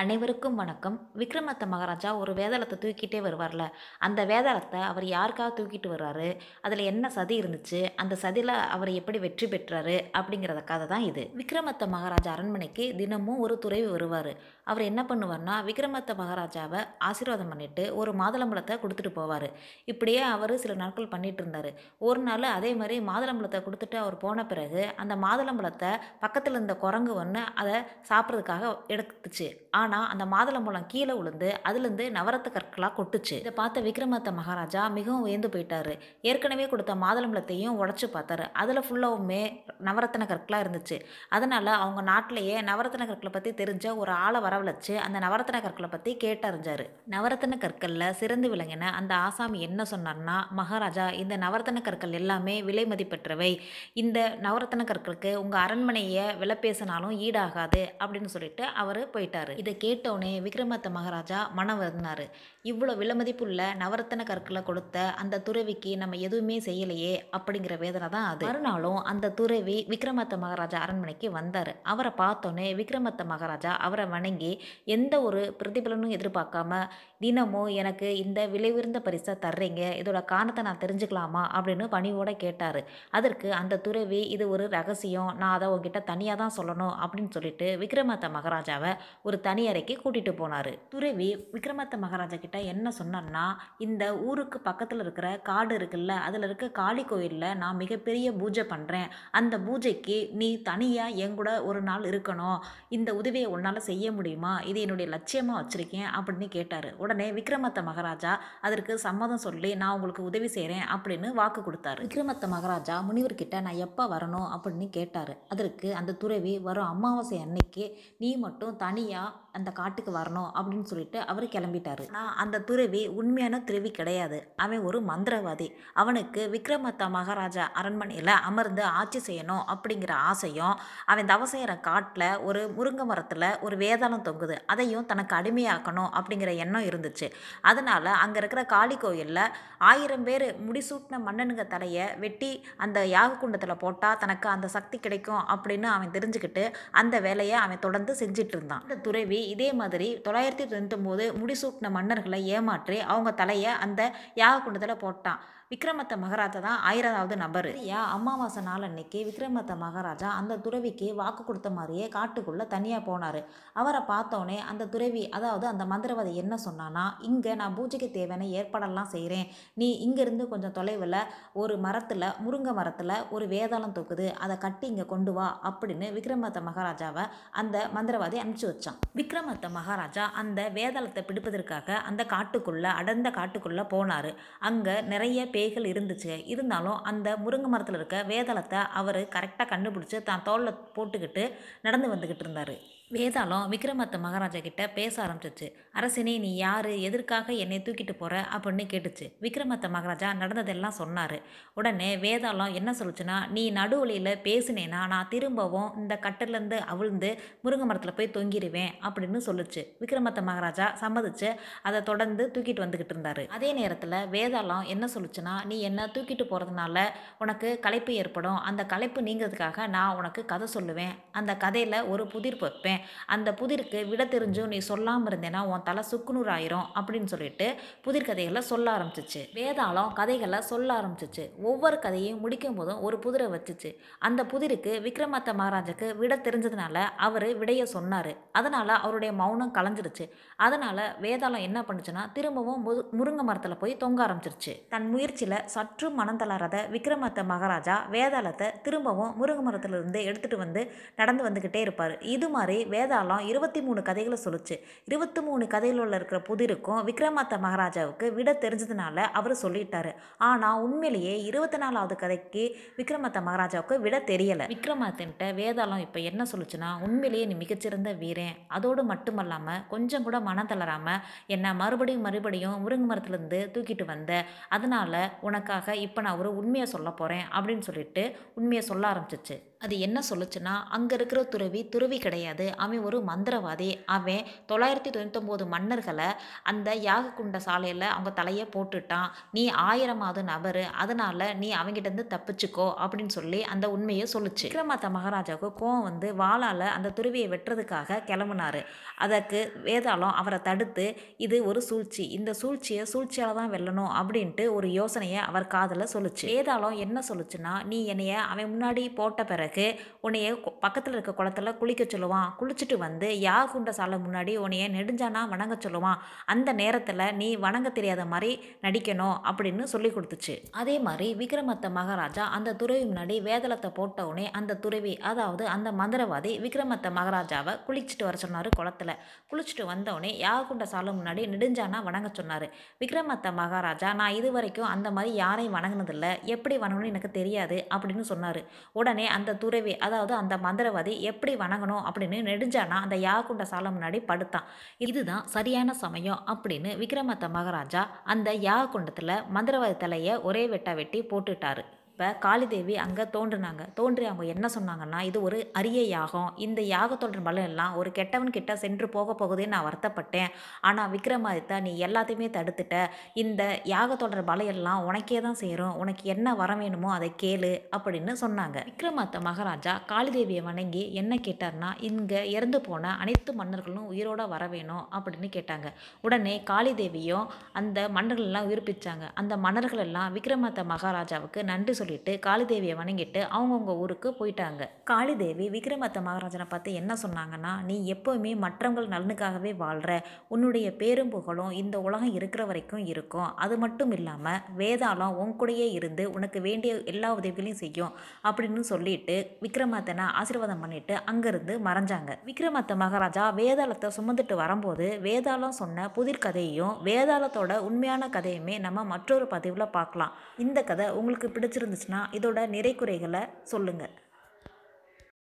அனைவருக்கும் வணக்கம். விக்ரமத்த மகாராஜா ஒரு வேதாளத்தை தூக்கிட்டே வருவார்ல. அந்த வேதாளத்தை அவர் யாருக்காக தூக்கிட்டு வர்றாரு? அதில் என்ன சதி இருந்துச்சு? அந்த சதியில் அவர் எப்படி வெற்றி பெற்றாரு? அப்படிங்கிறத கதை தான் இது. விக்ரமத்த மகாராஜா அரண்மனைக்கு தினமும் ஒரு துறைவு வருவார். அவர் என்ன பண்ணுவார்னா விக்ரமத்த மகாராஜாவை ஆசீர்வாதம் பண்ணிட்டு ஒரு மாதுளம்பழத்தை கொடுத்துட்டு போவார். இப்படியே அவர் சில நாட்கள் பண்ணிட்டு இருந்தார். ஒரு நாள் அதே மாதிரி மாதுளம்பழத்தை கொடுத்துட்டு அவர் போன பிறகு அந்த மாதுளம்பழத்தை பக்கத்தில் இருந்த குரங்கு ஒன்று அதை சாப்பிட்றதுக்காக எடுத்துச்சு. ஆனால் அந்த மாதுளம்பழம் கீழே விழுந்து அதுலேருந்து நவரத்த கற்களாக கொட்டுச்சு. இதை பார்த்த விக்ரமாதித்த மகாராஜா மிகவும் உயர்ந்து போயிட்டாரு. ஏற்கனவே கொடுத்த மாதுளம்பழத்தையும் உடச்சி பார்த்தாரு. அதில் ஃபுல்லாவுமே நவரத்தன கற்களாக இருந்துச்சு. அதனால் அவங்க நாட்டிலேயே நவரத்தன கற்களை பற்றி தெரிஞ்ச ஒரு ஆளை வரவழைச்சு அந்த நவரத்தன கற்களை பற்றி கேட்டறிஞ்சாரு. நவரத்தன கற்களில் சிறந்து விளங்கின அந்த ஆசாமி என்ன சொன்னார்னா மகாராஜா இந்த நவரத்தன கற்கள் எல்லாமே விலை மதிப்பெற்றவை. இந்த நவரத்தன கற்களுக்கு உங்கள் அரண்மனையை விலை பேசினாலும் ஈடாகாது அப்படின்னு சொல்லிட்டு அவர் போயிட்டாரு. இது கேட்டவுடனே விக்ரமாதித்த மகாராஜா மனம் வருந்தினார். இவ்வளோ விலமதிப்புள்ள நவரத்தன கற்களை கொடுத்த அந்த துறவிக்கு நம்ம எதுவுமே செய்யலையே அப்படிங்கிற வேதனை தான் அது. மறுநாளும் அந்த துறவி விக்ரமத்த மகாராஜா அரண்மனைக்கு வந்தார். அவரை பார்த்தோன்னே விக்ரமத்த மகாராஜா அவரை வணங்கி எந்த ஒரு பிரதிபலனும் எதிர்பார்க்காம தினமும் எனக்கு இந்த விலை உயர்ந்த பரிசை தர்றீங்க. இதோட காரணத்தை நான் தெரிஞ்சுக்கலாமா? அப்படின்னு பணிவோட கேட்டார். அதற்கு அந்த துறவி இது ஒரு ரகசியம். நான் அதை உங்ககிட்ட தனியாக தான் சொல்லணும். அப்படின்னு சொல்லிட்டு விக்ரமத்த மகாராஜாவை ஒரு தனி அறைக்கு கூட்டிகிட்டு போனார். துறவி விக்ரமத்த மகாராஜா கிட்ட கிட்ட என்ன சொன்னார்னா இந்த ஊருக்கு பக்கத்தில் இருக்கிற காடு இருக்குல்ல அதில் இருக்க காளி கோயிலில் நான் மிகப்பெரிய பூஜை பண்ணுறேன் அந்த பூஜைக்கு நீ தனியாக என் கூட ஒரு நாள் இருக்கணும். இந்த உதவியை உன்னால் செய்ய முடியுமா? இது என்னுடைய லட்சியமாக வச்சுருக்கேன் அப்படின்னு கேட்டார். உடனே விக்ரமத்த மகாராஜா அதற்கு சம்மதம் சொல்லி நான் உங்களுக்கு உதவி செய்கிறேன் அப்படின்னு வாக்கு கொடுத்தாரு. விக்ரமத்த மகாராஜா முனிவர்கிட்ட நான் எப்போ வரணும் அப்படின்னு கேட்டார். அதற்கு அந்த துறவி வரும் அமாவாசை அன்னைக்கு நீ மட்டும் தனியாக அந்த காட்டுக்கு வரணும் அப்படின்னு சொல்லிட்டு அவர் கிளம்பிட்டாரு. நான் அந்த துறவி உண்மையான துறவி கிடையாது. அவன் ஒரு மந்திரவாதி. அவனுக்கு விக்ரமத்த மகாராஜா அரண்மனையில் அமர்ந்து ஆட்சி செய்யணும் அப்படிங்கிற ஆசையும் அவன் தவ செய்கிற காட்டில் ஒரு முருங்கை மரத்தில் ஒரு வேதாளம் தொங்குது. அதையும் தனக்கு அடிமையாக்கணும் அப்படிங்கிற எண்ணம் இருந்துச்சு. அதனால் அங்கே இருக்கிற காளி கோயிலில் ஆயிரம் பேர் முடிசூட்டின மன்னனுங்க தலையை வெட்டி அந்த யாக குண்டத்தில் போட்டால் தனக்கு அந்த சக்தி கிடைக்கும் அப்படின்னு அவன் தெரிஞ்சுக்கிட்டு அந்த வேலையை அவன் தொடர்ந்து செஞ்சிட்டு இருந்தான். இந்த துறவி இதே மாதிரி தொள்ளாயிரத்தி தொண்ணூத்தொம்போது முடிசூட்டின மன்னர்கள் ஏமாற்றி அவங்க தலையை அந்த யாக குண்டத்தில் போட்டான். விக்ரமத்த மகாராஜா தான் ஆயிரதாவது நபர். ஐயா அமாவாசை நாள் அன்னைக்கு விக்ரமத்த மகாராஜா அந்த துறவிக்கு வாக்கு கொடுத்த மாதிரியே காட்டுக்குள்ளே தனியாக போனார். அவரை பார்த்தோன்னே அந்த துறவி அதாவது அந்த மந்திரவாதி என்ன சொன்னான்னா இங்கே நான் பூஜைக்கு தேவையான ஏற்பாடெல்லாம் செய்கிறேன் நீ இங்கேருந்து கொஞ்சம் தொலைவில் ஒரு மரத்தில் முருங்கை மரத்தில் ஒரு வேதாளம் தொக்குது. அதை கட்டி இங்கே கொண்டு வா அப்படின்னு விக்ரமத்த மகாராஜாவை அந்த மந்திரவாதி அனுப்பிச்சி வச்சான். விக்ரமத்த மகாராஜா அந்த வேதாளத்தை பிடிப்பதற்காக அந்த காட்டுக்குள்ளே அடர்ந்த காட்டுக்குள்ளே போனார். அங்கே நிறைய பேர் பேய்கள் இருந்துச்சு. இருந்தாலும் அந்த முருங்கை மரத்தில் இருக்க வேதாளத்தை அவர் கரெக்டாக கண்டுபிடிச்சி தான் தோளில் போட்டுக்கிட்டு நடந்து வந்துக்கிட்டு இருந்தார். வேதாளம் விக்ரமத்த மகாராஜா கிட்ட பேச ஆரம்பிச்சிச்சு அரசனே நீ யார்? எதற்காக என்னை தூக்கிட்டு போகிற அப்படின்னு கேட்டுச்சு. விக்ரமத்த மகாராஜா நடந்ததெல்லாம் சொன்னார். உடனே வேதாளம் என்ன சொல்லுச்சுன்னா நீ நடுவழியில் பேசினேன்னா நான் திரும்பவும் இந்த கட்டிலேருந்து அவிழ்ந்து முருங்கை மரத்தில் போய் தொங்கிடுவேன் அப்படின்னு சொல்லுச்சு. விக்ரமத்த மகாராஜா சம்மதிச்சு அதை தொடர்ந்து தூக்கிட்டு வந்துக்கிட்டு இருந்தார். அதே நேரத்தில் வேதாளம் என்ன சொல்லுச்சுன்னா நீ என்ன தூக்கிட்டு போகிறதுனால உனக்கு களைப்பு ஏற்படும். அந்த களைப்பு நீங்கிறதுக்காக நான் உனக்கு கதை சொல்லுவேன். அந்த கதையில் ஒரு புதிர் வைப்பேன். அந்த புதிருக்கு விட தெரிஞ்சும் நீ சொல்லாமல் இருந்தேன்னா உன் தலை சுக்குநூறு ஆயிரும் அப்படின்னு சொல்லிட்டு புதிர் கதைகளை சொல்ல ஆரம்பிச்சிச்சு. வேதாளம் கதைகளை சொல்ல ஆரம்பிச்சிச்சு. ஒவ்வொரு கதையும் முடிக்கும் போதும் ஒரு புதிரை வச்சுச்சு. அந்த புதிருக்கு விக்ரமாத்த மகாராஜுக்கு விட தெரிஞ்சதுனால அவர் விடைய சொன்னார். அதனால் அவருடைய மௌனம் கலைஞ்சிருச்சு. அதனால் வேதாளம் என்ன பண்ணுச்சுன்னா திரும்பவும் முரு முருங்கை மரத்தில் போய் தொங்க ஆரம்பிச்சிருச்சு. தன் முயற்சியில் சற்று மனம் தளராத விக்ரமாத்த மகாராஜா வேதாளத்தை திரும்பவும் முருங்கை மரத்திலிருந்து எடுத்துகிட்டு வந்து நடந்து வந்துக்கிட்டே இருப்பார். இது மாதிரி வேதாளம் இருபத்தி மூணு கதைகளை சொல்லுச்சு. இருபத்தி மூணு கதைகளில் இருக்கிற புதிருக்கும் விக்ரமாத்த மகாராஜாவுக்கு விட தெரிஞ்சதுனால அவர் சொல்லிட்டாரு. ஆனால் உண்மையிலேயே இருபத்தி நாலாவது கதைக்கு விக்ரமாத்த மகாராஜாவுக்கு விட தெரியலை. விக்ரமாத்தன்ட்ட வேதாளம் இப்போ என்ன சொல்லுச்சுன்னா உண்மையிலேயே நீ மிகச்சிறந்த வீரன். அதோடு மட்டுமல்லாமல் கொஞ்சம் கூட மனம் தளராமல் என்னை மறுபடியும் மறுபடியும் முருங்கை மரத்துலேருந்து தூக்கிட்டு வந்த அதனால் உனக்காக இப்போ நான் ஒரு உண்மையை சொல்ல போகிறேன் அப்படின்னு சொல்லிட்டு உண்மையை சொல்ல ஆரம்பிச்சிச்சு. அது என்ன சொல்லுச்சுன்னா அங்கே இருக்கிற துறவி துறவி கிடையாது. அவன் ஒரு மந்திரவாதி. அவன் தொள்ளாயிரத்தி தொண்ணூத்தொம்போது மன்னர்களை அந்த யாக குண்ட சாலையில் அவங்க தலையை போட்டுட்டான். நீ ஆயிரமாவது நபர். அதனால் நீ அவங்கிட்டேருந்து தப்பிச்சுக்கோ அப்படின்னு சொல்லி அந்த உண்மையை சொல்லுச்சு. விக்ரமாத்த மகாராஜாவுக்கு கோவம் வந்து வாளால் அந்த துருவியை வெட்டுறதுக்காக கிளம்புனாரு. அதற்கு வேதாளம் அவரை தடுத்து இது ஒரு சூழ்ச்சி. இந்த சூழ்ச்சியை சூழ்ச்சியால் தான் வெல்லணும் அப்படின்ட்டு ஒரு யோசனையை அவர் காதில் சொல்லுச்சு. வேதாளம் என்ன சொல்லுச்சுன்னா நீ என்னைய அவன் முன்னாடி போட்ட பிறகு உன்னைய பக்கத்தில் இருக்க குளத்துல குளிக்க சொல்லுவான். குளிச்சுட்டு வந்து யாகுண்ட சாலை முன்னாடி உன்னைய நெடுஞ்சானா வணங்க சொல்லுவான். அந்த நேரத்தில் நீ வணங்க தெரியாத மாதிரி நடிக்கணும் அப்படின்னு சொல்லி கொடுத்துச்சு. அதே மாதிரி விக்ரமத்த மகாராஜா அந்த துறவி முன்னாடி வேதளத்தை போட்ட உடனே அந்த துறவி அதாவது அந்த மந்திரவாதி விக்ரமத்த மகாராஜாவை குளிச்சுட்டு வர சொன்னார் குளத்துல. குளிச்சுட்டு வந்தவுடனே யாகுண்ட சாலை முன்னாடி நெடுஞ்சானா வணங்க சொன்னார். விக்ரமத்த மகாராஜா நான் இது வரைக்கும் அந்த மாதிரி யாரையும் வணங்கினதில்லை. எப்படி வணங்கணும்னு எனக்கு தெரியாது அப்படின்னு சொன்னார். உடனே அந்த துறவி அதாவது அந்த மந்திரவாதி எப்படி வணங்கணும் அப்படின்னு நெடுஞ்சானா அந்த யாகுண்ட சாலை முன்னாடி படுத்தான். இதுதான் சரியான சமயம் அப்படின்னு விக்ரமத்த மகாராஜா அந்த யாகுண்டத்தில் மந்திரவாதி தலையை ஒரே வெட்டா வெட்டி போட்டுட்டாரு. இப்போ காளிதேவி அங்கே தோன்றுனாங்க. தோன்றி அவங்க என்ன சொன்னாங்கன்னா இது ஒரு அரிய யாகம். இந்த யாகத்தோட பலன் எல்லாம் ஒரு கெட்டவன் கிட்ட சென்று போக போகுதுன்னு நான் வருத்தப்பட்டேன். ஆனால் விக்ரமாதித்தா நீ எல்லாத்தையுமே தடுத்துட்ட. இந்த யாகத்தோட பலம் எல்லாம் உனக்கே தான் சேரும். உனக்கு என்ன வர வேணுமோ அதை கேளு அப்படின்னு சொன்னாங்க. விக்ரமாத்த மகாராஜா காளிதேவியை வணங்கி என்ன கேட்டார்னா இங்கே இறந்து போன அனைத்து மன்னர்களும் உயிரோட வர வேணும் அப்படின்னு கேட்டாங்க. உடனே காளிதேவியும் அந்த மன்னர்கள் எல்லாம் உயிர்ப்பிச்சாங்க. அந்த மன்னர்கள் எல்லாம் விக்ரமாத்த மகாராஜாவுக்கு நன்றி சொல்லிட்டு காளிதேவியை வணங்கிட்டு அவங்கவுங்க ஊருக்கு போயிட்டாங்க. காளிதேவி விக்ரமத்த மகாராஜனை பார்த்து என்ன சொன்னாங்கன்னா நீ எப்போவுமே மற்றவங்கள் நலனுக்காகவே வாழ்கிற உன்னுடைய பேரும் புகழும் இந்த உலகம் இருக்கிற வரைக்கும் இருக்கும். அது மட்டும் இல்லாமல் வேதாளம் உன் கூடயே இருந்து உனக்கு வேண்டிய எல்லா உதவிகளையும் செய்யும் அப்படின்னு சொல்லிட்டு விக்ரமாத்தனை ஆசீர்வாதம் பண்ணிட்டு அங்கேருந்து மறைஞ்சாங்க. விக்ரமாத்த மகாராஜா வேதாளத்தை சுமந்துட்டு வரும்போது வேதாளம் சொன்ன புதிர் கதையையும் வேதாளத்தோட உண்மையான கதையுமே நம்ம மற்றொரு பதிவில் பார்க்கலாம். இந்த கதை உங்களுக்கு பிடிச்சிருந்து இருந்துச்சுன்னா இதோட நிறை குறைகளை சொல்லுங்கள்